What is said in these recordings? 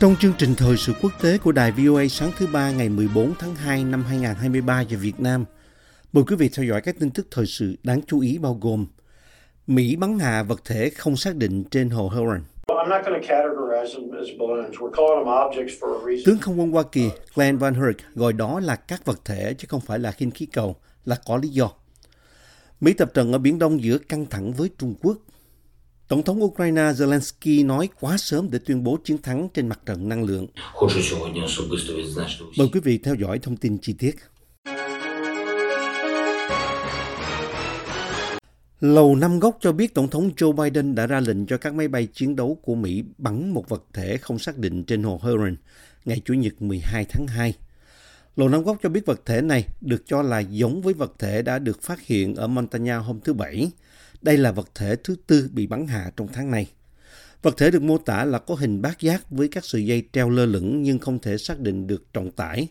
Trong chương trình thời sự quốc tế của Đài VOA sáng thứ ba ngày 14 tháng 2 năm 2023 giờ Việt Nam, mời quý vị theo dõi các tin tức thời sự đáng chú ý bao gồm Mỹ bắn hạ vật thể không xác định trên hồ Huron. Tướng không quân Hoa Kỳ Glenn Van Herk gọi đó là các vật thể chứ không phải là khinh khí cầu, là có lý do. Mỹ tập trận ở Biển Đông giữa căng thẳng với Trung Quốc. Tổng thống Ukraine Zelensky nói quá sớm để tuyên bố chiến thắng trên mặt trận năng lượng. Mời quý vị theo dõi thông tin chi tiết. Lầu Năm Góc cho biết Tổng thống Joe Biden đã ra lệnh cho các máy bay chiến đấu của Mỹ bắn một vật thể không xác định trên hồ Huron ngày Chủ nhật 12 tháng 2. Lầu Năm Góc cho biết vật thể này được cho là giống với vật thể đã được phát hiện ở Montana hôm thứ Bảy – đây là vật thể thứ tư bị bắn hạ trong tháng này. Vật thể được mô tả là có hình bát giác với các sợi dây treo lơ lửng nhưng không thể xác định được trọng tải.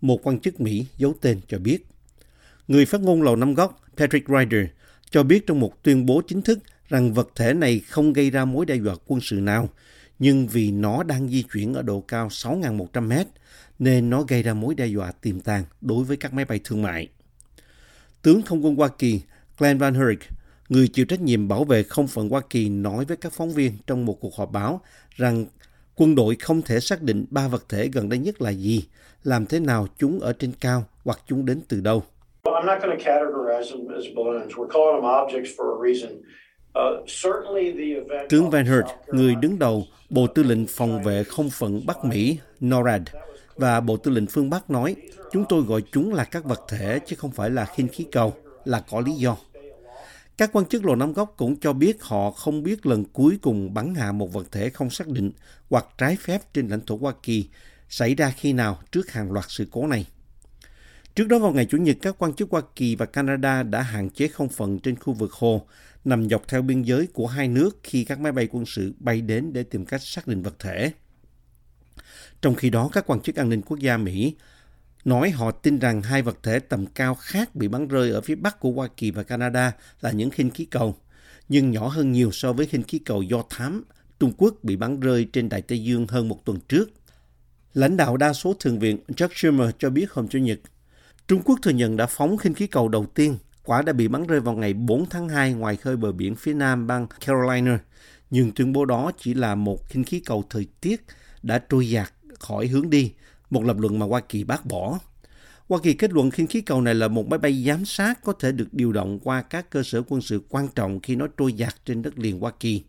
Một quan chức Mỹ giấu tên cho biết. Người phát ngôn Lầu Năm Góc Patrick Ryder cho biết trong một tuyên bố chính thức rằng vật thể này không gây ra mối đe dọa quân sự nào, nhưng vì nó đang di chuyển ở độ cao 6.100 mét, nên nó gây ra mối đe dọa tiềm tàng đối với các máy bay thương mại. Tướng không quân Hoa Kỳ Glenn Van Herk, người chịu trách nhiệm bảo vệ không phận Hoa Kỳ nói với các phóng viên trong một cuộc họp báo rằng quân đội không thể xác định ba vật thể gần đây nhất là gì, làm thế nào chúng ở trên cao hoặc chúng đến từ đâu. Uh. Tướng Van Hert, South người đứng đầu Bộ Tư lệnh Phòng vệ Không phận Bắc Mỹ NORAD và Bộ Tư lệnh phương Bắc nói, chúng tôi gọi chúng là các vật thể chứ không phải là khinh khí cầu, là có lý do. Các quan chức Lầu Năm Góc cũng cho biết họ không biết lần cuối cùng bắn hạ một vật thể không xác định hoặc trái phép trên lãnh thổ Hoa Kỳ xảy ra khi nào trước hàng loạt sự cố này. Trước đó vào ngày Chủ nhật, các quan chức Hoa Kỳ và Canada đã hạn chế không phận trên khu vực hồ nằm dọc theo biên giới của hai nước khi các máy bay quân sự bay đến để tìm cách xác định vật thể. Trong khi đó, các quan chức an ninh quốc gia Mỹ nói họ tin rằng hai vật thể tầm cao khác bị bắn rơi ở phía bắc của Hoa Kỳ và Canada là những khinh khí cầu, nhưng nhỏ hơn nhiều so với khinh khí cầu do thám Trung Quốc bị bắn rơi trên Đại Tây Dương hơn một tuần trước. Lãnh đạo đa số thượng viện Chuck Schumer cho biết hôm Chủ nhật, Trung Quốc thừa nhận đã phóng khinh khí cầu đầu tiên. Quả đã bị bắn rơi vào ngày 4 tháng 2 ngoài khơi bờ biển phía nam bang Carolina. Nhưng tuyên bố đó chỉ là một khinh khí cầu thời tiết đã trôi dạt khỏi hướng đi, một lập luận mà Hoa Kỳ bác bỏ. Hoa Kỳ kết luận khinh khí cầu này là một máy bay giám sát có thể được điều động qua các cơ sở quân sự quan trọng khi nó trôi dạt trên đất liền Hoa Kỳ.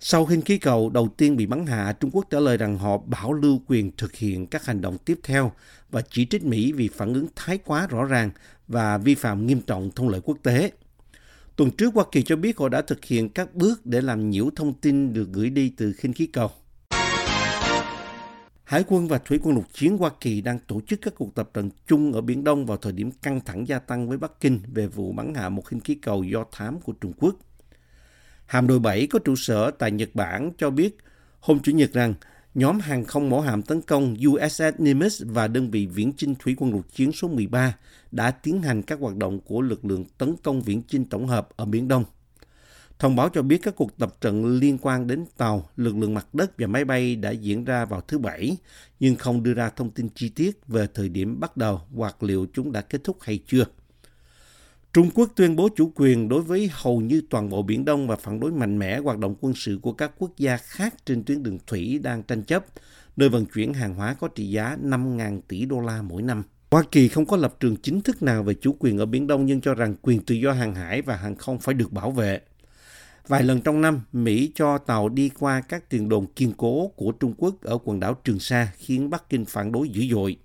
Sau khinh khí cầu đầu tiên bị bắn hạ, Trung Quốc trả lời rằng họ bảo lưu quyền thực hiện các hành động tiếp theo và chỉ trích Mỹ vì phản ứng thái quá rõ ràng và vi phạm nghiêm trọng thông lệ quốc tế. Tuần trước, Hoa Kỳ cho biết họ đã thực hiện các bước để làm nhiễu thông tin được gửi đi từ khinh khí cầu. Hải quân và Thủy quân lục chiến Hoa Kỳ đang tổ chức các cuộc tập trận chung ở Biển Đông vào thời điểm căng thẳng gia tăng với Bắc Kinh về vụ bắn hạ một khinh khí cầu do thám của Trung Quốc. Hạm đội 7 có trụ sở tại Nhật Bản cho biết, hôm Chủ nhật rằng, nhóm hàng không mẫu hạm tấn công USS Nimitz và đơn vị viễn chinh thủy quân lục chiến số 13 đã tiến hành các hoạt động của lực lượng tấn công viễn chinh tổng hợp ở Biển Đông. Thông báo cho biết các cuộc tập trận liên quan đến tàu, lực lượng mặt đất và máy bay đã diễn ra vào thứ Bảy, nhưng không đưa ra thông tin chi tiết về thời điểm bắt đầu hoặc liệu chúng đã kết thúc hay chưa. Trung Quốc tuyên bố chủ quyền đối với hầu như toàn bộ Biển Đông và phản đối mạnh mẽ hoạt động quân sự của các quốc gia khác trên tuyến đường thủy đang tranh chấp, nơi vận chuyển hàng hóa có trị giá 5.000 tỷ đô la mỗi năm. Hoa Kỳ không có lập trường chính thức nào về chủ quyền ở Biển Đông nhưng cho rằng quyền tự do hàng hải và hàng không phải được bảo vệ. Vài lần trong năm, Mỹ cho tàu đi qua các tiền đồn kiên cố của Trung Quốc ở quần đảo Trường Sa khiến Bắc Kinh phản đối dữ dội.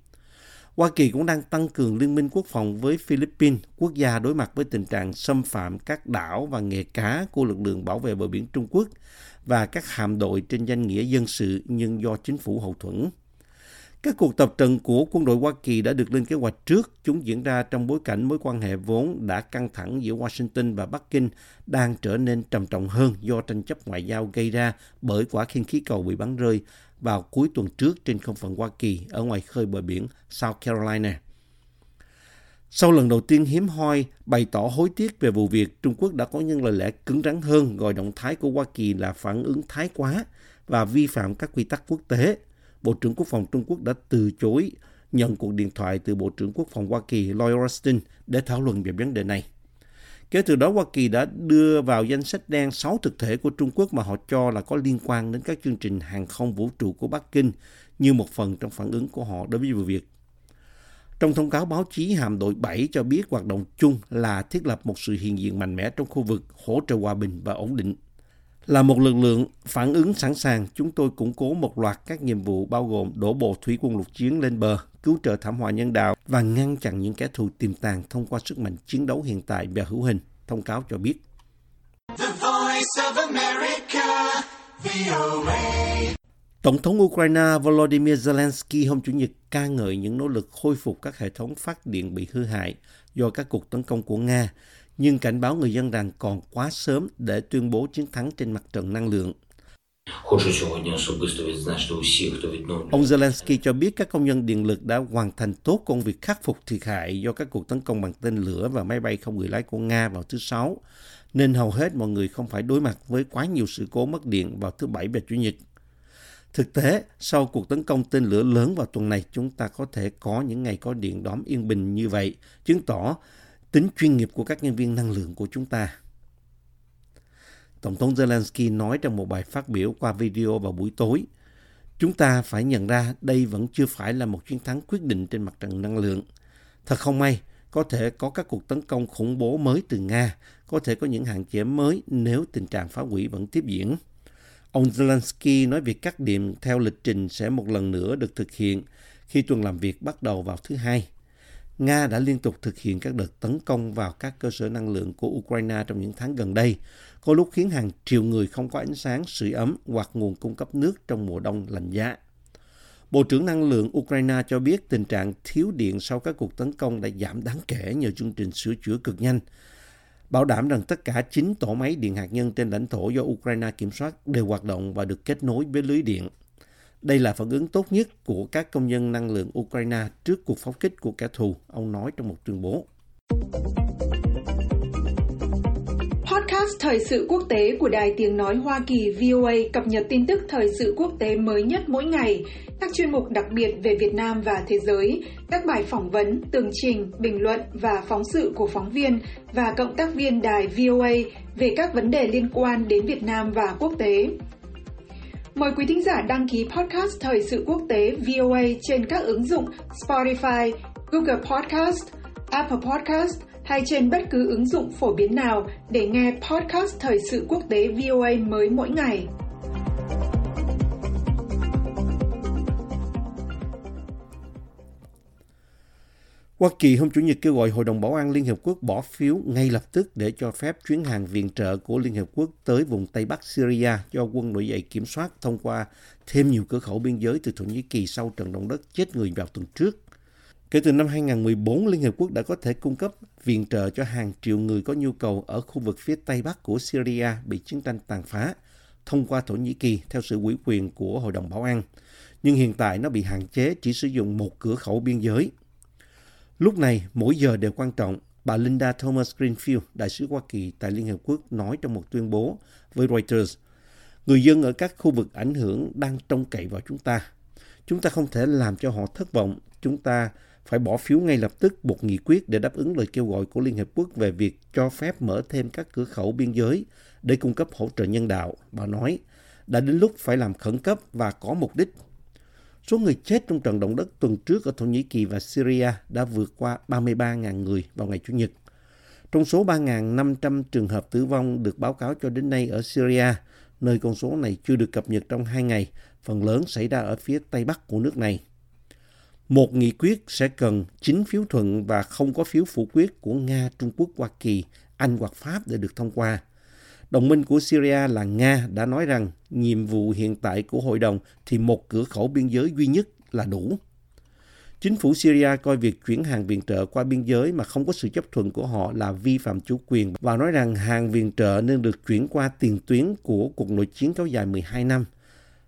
Hoa Kỳ cũng đang tăng cường liên minh quốc phòng với Philippines, quốc gia đối mặt với tình trạng xâm phạm các đảo và nghề cá của lực lượng bảo vệ bờ biển Trung Quốc và các hạm đội trên danh nghĩa dân sự nhưng do chính phủ hậu thuẫn. Các cuộc tập trận của quân đội Hoa Kỳ đã được lên kế hoạch trước. Chúng diễn ra trong bối cảnh mối quan hệ vốn đã căng thẳng giữa Washington và Bắc Kinh đang trở nên trầm trọng hơn do tranh chấp ngoại giao gây ra bởi quả khinh khí cầu bị bắn rơi vào cuối tuần trước trên không phận Hoa Kỳ ở ngoài khơi bờ biển South Carolina. Sau lần đầu tiên hiếm hoi bày tỏ hối tiếc về vụ việc, Trung Quốc đã có những lời lẽ cứng rắn hơn gọi động thái của Hoa Kỳ là phản ứng thái quá và vi phạm các quy tắc quốc tế. Bộ trưởng Quốc phòng Trung Quốc đã từ chối nhận cuộc điện thoại từ Bộ trưởng Quốc phòng Hoa Kỳ Lloyd Austin để thảo luận về vấn đề này. Kể từ đó, Hoa Kỳ đã đưa vào danh sách đen 6 thực thể của Trung Quốc mà họ cho là có liên quan đến các chương trình hàng không vũ trụ của Bắc Kinh như một phần trong phản ứng của họ đối với vụ việc. Trong thông cáo báo chí, Hạm đội 7 cho biết hoạt động chung là thiết lập một sự hiện diện mạnh mẽ trong khu vực, hỗ trợ hòa bình và ổn định. Là một lực lượng phản ứng sẵn sàng, chúng tôi củng cố một loạt các nhiệm vụ bao gồm đổ bộ thủy quân lục chiến lên bờ, cứu trợ thảm họa nhân đạo và ngăn chặn những kẻ thù tiềm tàng thông qua sức mạnh chiến đấu hiện tại và hữu hình, thông cáo cho biết. The voice of America, VOA. Tổng thống Ukraine Volodymyr Zelensky hôm Chủ nhật ca ngợi những nỗ lực khôi phục các hệ thống phát điện bị hư hại do các cuộc tấn công của Nga, nhưng cảnh báo người dân rằng còn quá sớm để tuyên bố chiến thắng trên mặt trận năng lượng. Ông Zelensky cho biết các công nhân điện lực đã hoàn thành tốt công việc khắc phục thiệt hại do các cuộc tấn công bằng tên lửa và máy bay không người lái của Nga vào thứ Sáu, nên hầu hết mọi người không phải đối mặt với quá nhiều sự cố mất điện vào thứ Bảy và Chủ nhật. Thực tế, sau cuộc tấn công tên lửa lớn vào tuần này, chúng ta có thể có những ngày có điện đóm yên bình như vậy, chứng tỏ tính chuyên nghiệp của các nhân viên năng lượng của chúng ta. Tổng thống Zelensky nói trong một bài phát biểu qua video vào buổi tối, chúng ta phải nhận ra đây vẫn chưa phải là một chiến thắng quyết định trên mặt trận năng lượng. Thật không may, có thể có các cuộc tấn công khủng bố mới từ Nga, có thể có những hạn chế mới nếu tình trạng phá hủy vẫn tiếp diễn. Ông Zelensky nói việc cắt điện theo lịch trình sẽ một lần nữa được thực hiện khi tuần làm việc bắt đầu vào thứ Hai. Nga đã liên tục thực hiện các đợt tấn công vào các cơ sở năng lượng của Ukraine trong những tháng gần đây, có lúc khiến hàng triệu người không có ánh sáng, sưởi ấm hoặc nguồn cung cấp nước trong mùa đông lạnh giá. Bộ trưởng Năng lượng Ukraine cho biết tình trạng thiếu điện sau các cuộc tấn công đã giảm đáng kể nhờ chương trình sửa chữa cực nhanh, bảo đảm rằng tất cả 9 tổ máy điện hạt nhân trên lãnh thổ do Ukraine kiểm soát đều hoạt động và được kết nối với lưới điện. Đây là phản ứng tốt nhất của các công nhân năng lượng Ukraine trước cuộc phóng kích của kẻ thù, ông nói trong một tuyên bố. Podcast Thời sự quốc tế của Đài Tiếng Nói Hoa Kỳ VOA cập nhật tin tức thời sự quốc tế mới nhất mỗi ngày, các chuyên mục đặc biệt về Việt Nam và thế giới, các bài phỏng vấn, tường trình, bình luận và phóng sự của phóng viên và cộng tác viên đài VOA về các vấn đề liên quan đến Việt Nam và quốc tế. Mời quý thính giả đăng ký podcast Thời sự quốc tế VOA trên các ứng dụng Spotify, Google Podcast, Apple Podcast hay trên bất cứ ứng dụng phổ biến nào để nghe podcast Thời sự quốc tế VOA mới mỗi ngày. Hoa Kỳ hôm Chủ nhật kêu gọi Hội đồng Bảo an Liên hiệp Quốc bỏ phiếu ngay lập tức để cho phép chuyến hàng viện trợ của Liên hiệp Quốc tới vùng Tây Bắc Syria do quân nổi dậy kiểm soát thông qua thêm nhiều cửa khẩu biên giới từ Thổ Nhĩ Kỳ sau trận động đất chết người vào tuần trước. Kể từ năm 2014, Liên hiệp Quốc đã có thể cung cấp viện trợ cho hàng triệu người có nhu cầu ở khu vực phía Tây Bắc của Syria bị chiến tranh tàn phá thông qua Thổ Nhĩ Kỳ theo sự ủy quyền của Hội đồng Bảo an. Nhưng hiện tại nó bị hạn chế chỉ sử dụng một cửa khẩu biên giới. Lúc này, mỗi giờ đều quan trọng, bà Linda Thomas Greenfield, đại sứ Hoa Kỳ tại Liên Hợp Quốc nói trong một tuyên bố với Reuters, người dân ở các khu vực ảnh hưởng đang trông cậy vào chúng ta. Chúng ta không thể làm cho họ thất vọng. Chúng ta phải bỏ phiếu ngay lập tức một nghị quyết để đáp ứng lời kêu gọi của Liên Hợp Quốc về việc cho phép mở thêm các cửa khẩu biên giới để cung cấp hỗ trợ nhân đạo. Bà nói, đã đến lúc phải làm khẩn cấp và có mục đích. Số người chết trong trận động đất tuần trước ở Thổ Nhĩ Kỳ và Syria đã vượt qua 33.000 người vào ngày Chủ nhật. Trong số 3.500 trường hợp tử vong được báo cáo cho đến nay ở Syria, nơi con số này chưa được cập nhật trong hai ngày, phần lớn xảy ra ở phía Tây Bắc của nước này. Một nghị quyết sẽ cần 9 phiếu thuận và không có phiếu phủ quyết của Nga, Trung Quốc, Hoa Kỳ, Anh hoặc Pháp để được thông qua. Đồng minh của Syria là Nga đã nói rằng nhiệm vụ hiện tại của hội đồng thì một cửa khẩu biên giới duy nhất là đủ. Chính phủ Syria coi việc chuyển hàng viện trợ qua biên giới mà không có sự chấp thuận của họ là vi phạm chủ quyền và nói rằng hàng viện trợ nên được chuyển qua tiền tuyến của cuộc nội chiến kéo dài 12 năm.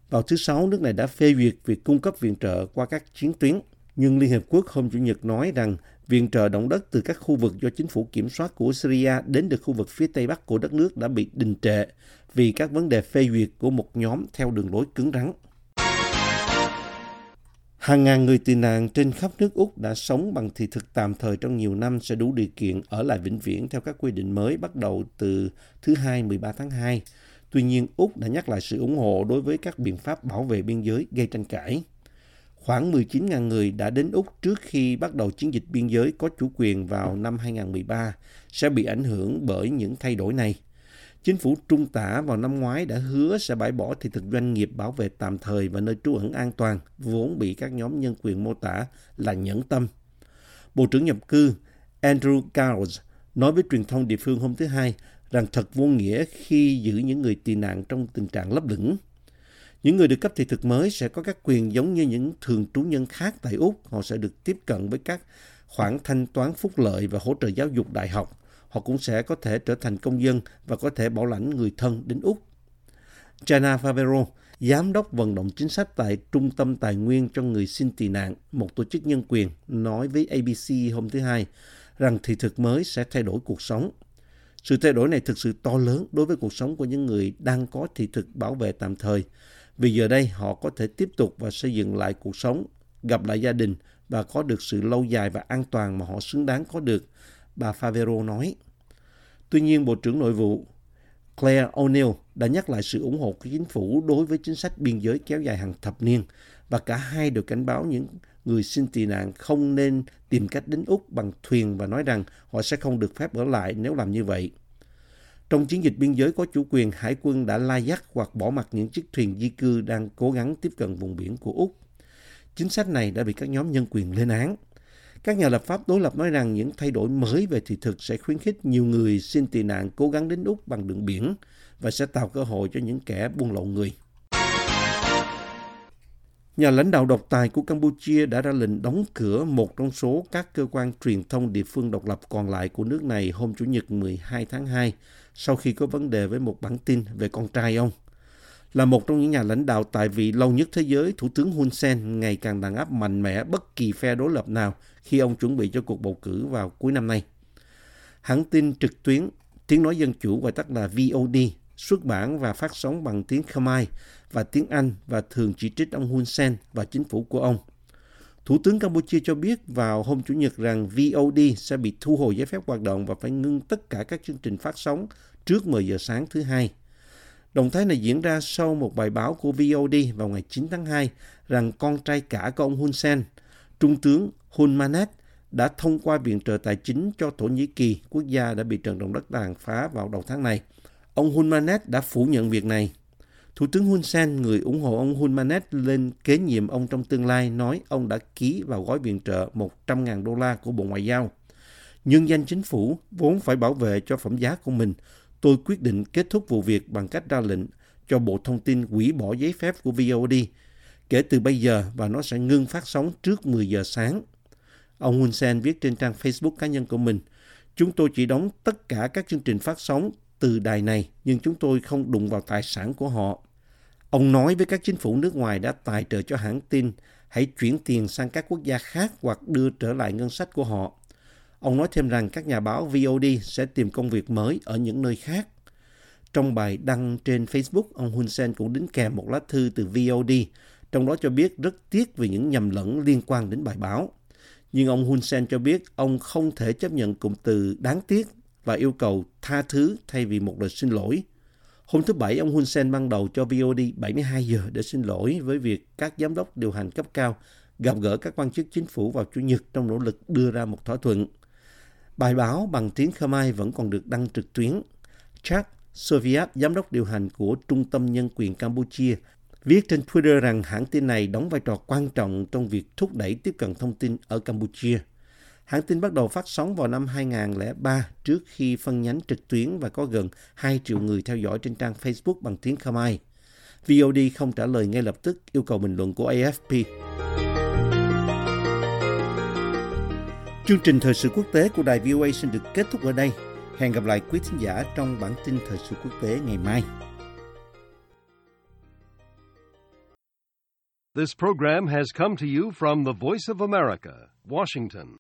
Vào thứ Sáu, nước này đã phê duyệt việc cung cấp viện trợ qua các chiến tuyến. Nhưng Liên Hiệp Quốc hôm Chủ nhật nói rằng viện trợ động đất từ các khu vực do chính phủ kiểm soát của Syria đến được khu vực phía Tây Bắc của đất nước đã bị đình trệ vì các vấn đề phê duyệt của một nhóm theo đường lối cứng rắn. Hàng ngàn người tị nạn trên khắp nước Úc đã sống bằng thị thực tạm thời trong nhiều năm sẽ đủ điều kiện ở lại vĩnh viễn theo các quy định mới bắt đầu từ thứ Hai 13 tháng 2. Tuy nhiên, Úc đã nhắc lại sự ủng hộ đối với các biện pháp bảo vệ biên giới gây tranh cãi. Khoảng 19.000 người đã đến Úc trước khi bắt đầu chiến dịch biên giới có chủ quyền vào năm 2013 sẽ bị ảnh hưởng bởi những thay đổi này. Chính phủ Trung tả vào năm ngoái đã hứa sẽ bãi bỏ thị thực doanh nghiệp bảo vệ tạm thời và nơi trú ẩn an toàn, vốn bị các nhóm nhân quyền mô tả là nhẫn tâm. Bộ trưởng nhập cư Andrew Giles nói với truyền thông địa phương hôm thứ Hai rằng thật vô nghĩa khi giữ những người tị nạn trong tình trạng lấp lửng. Những người được cấp thị thực mới sẽ có các quyền giống như những thường trú nhân khác tại Úc. Họ sẽ được tiếp cận với các khoản thanh toán phúc lợi và hỗ trợ giáo dục đại học họ cũng sẽ có thể trở thành công dân và có thể bảo lãnh người thân đến Úc. Jana Favero, giám đốc vận động chính sách tại Trung tâm Tài nguyên cho người xin tị nạn, một tổ chức nhân quyền, nói với ABC hôm thứ Hai rằng thị thực mới sẽ thay đổi cuộc sống. Sự thay đổi này thực sự to lớn đối với cuộc sống của những người đang có thị thực bảo vệ tạm thời. Vì giờ đây họ có thể tiếp tục và xây dựng lại cuộc sống, gặp lại gia đình và có được sự lâu dài và an toàn mà họ xứng đáng có được bà Favero nói. Tuy nhiên, Bộ trưởng Nội vụ Claire O'Neill đã nhắc lại sự ủng hộ của chính phủ đối với chính sách biên giới kéo dài hàng thập niên và cả hai đều cảnh báo những người xin tị nạn không nên tìm cách đến Úc bằng thuyền và nói rằng họ sẽ không được phép ở lại nếu làm như vậy. Trong chiến dịch biên giới có chủ quyền, Hải quân đã lai dắt hoặc bỏ mặt những chiếc thuyền di cư đang cố gắng tiếp cận vùng biển của Úc. Chính sách này đã bị các nhóm nhân quyền lên án. Các nhà lập pháp đối lập nói rằng những thay đổi mới về thị thực sẽ khuyến khích nhiều người xin tị nạn cố gắng đến Úc bằng đường biển và sẽ tạo cơ hội cho những kẻ buôn lậu người. Nhà lãnh đạo độc tài của Campuchia đã ra lệnh đóng cửa một trong số các cơ quan truyền thông địa phương độc lập còn lại của nước này hôm Chủ nhật 12 tháng 2 sau khi có vấn đề với một bản tin về con trai ông. Là một trong những nhà lãnh đạo tại vị lâu nhất thế giới, Thủ tướng Hun Sen ngày càng đàn áp mạnh mẽ bất kỳ phe đối lập nào khi ông chuẩn bị cho cuộc bầu cử vào cuối năm nay. Hãng tin trực tuyến Tiếng Nói Dân Chủ gọi tắt là VOD xuất bản và phát sóng bằng tiếng Khmer và tiếng Anh và thường chỉ trích ông Hun Sen và chính phủ của ông. Thủ tướng Campuchia cho biết vào hôm Chủ nhật rằng VOD sẽ bị thu hồi giấy phép hoạt động và phải ngưng tất cả các chương trình phát sóng trước 10 giờ sáng thứ hai. Động thái này diễn ra sau một bài báo của VOD vào ngày 9 tháng 2 rằng con trai cả của ông Hun Sen, Trung tướng Hun Manet, đã thông qua viện trợ tài chính cho Thổ Nhĩ Kỳ, quốc gia đã bị trận động đất tàn phá vào đầu tháng này. Ông Hun Manet đã phủ nhận việc này. Thủ tướng Hun Sen, người ủng hộ ông Hun Manet lên kế nhiệm ông trong tương lai, nói ông đã ký vào gói viện trợ 100.000 đô la của Bộ Ngoại giao. Nhưng danh chính phủ vốn phải bảo vệ cho phẩm giá của mình tôi quyết định kết thúc vụ việc bằng cách ra lệnh cho Bộ Thông tin hủy bỏ giấy phép của VOD kể từ bây giờ và nó sẽ ngưng phát sóng trước 10 giờ sáng. Ông Hun Sen viết trên trang Facebook cá nhân của mình, chúng tôi chỉ đóng tất cả các chương trình phát sóng từ đài này, nhưng chúng tôi không đụng vào tài sản của họ. Ông nói với các chính phủ nước ngoài đã tài trợ cho hãng tin hãy chuyển tiền sang các quốc gia khác hoặc đưa trở lại ngân sách của họ. Ông nói thêm rằng các nhà báo VOD sẽ tìm công việc mới ở những nơi khác. Trong bài đăng trên Facebook, ông Hun Sen cũng đính kèm một lá thư từ VOD, trong đó cho biết rất tiếc vì những nhầm lẫn liên quan đến bài báo. Nhưng ông Hun Sen cho biết ông không thể chấp nhận cụm từ đáng tiếc và yêu cầu tha thứ thay vì một lời xin lỗi. Hôm thứ Bảy, ông Hun Sen ban đầu cho VOD 72 giờ để xin lỗi với việc các giám đốc điều hành cấp cao gặp gỡ các quan chức chính phủ vào Chủ nhật trong nỗ lực đưa ra một thỏa thuận. Bài báo bằng tiếng Khmer vẫn còn được đăng trực tuyến. Chuck Soviet, giám đốc điều hành của Trung tâm Nhân quyền Campuchia, viết trên Twitter rằng hãng tin này đóng vai trò quan trọng trong việc thúc đẩy tiếp cận thông tin ở Campuchia. Hãng tin bắt đầu phát sóng vào năm 2003 trước khi phân nhánh trực tuyến và có gần 2 triệu người theo dõi trên trang Facebook bằng tiếng Khmer. VOD không trả lời ngay lập tức yêu cầu bình luận của AFP. Chương trình thời sự quốc tế của đài VOA xin được kết thúc ở đây. Hẹn gặp lại quý thính giả trong bản tin thời sự quốc tế ngày mai. This program has come to you from the Voice of America, Washington.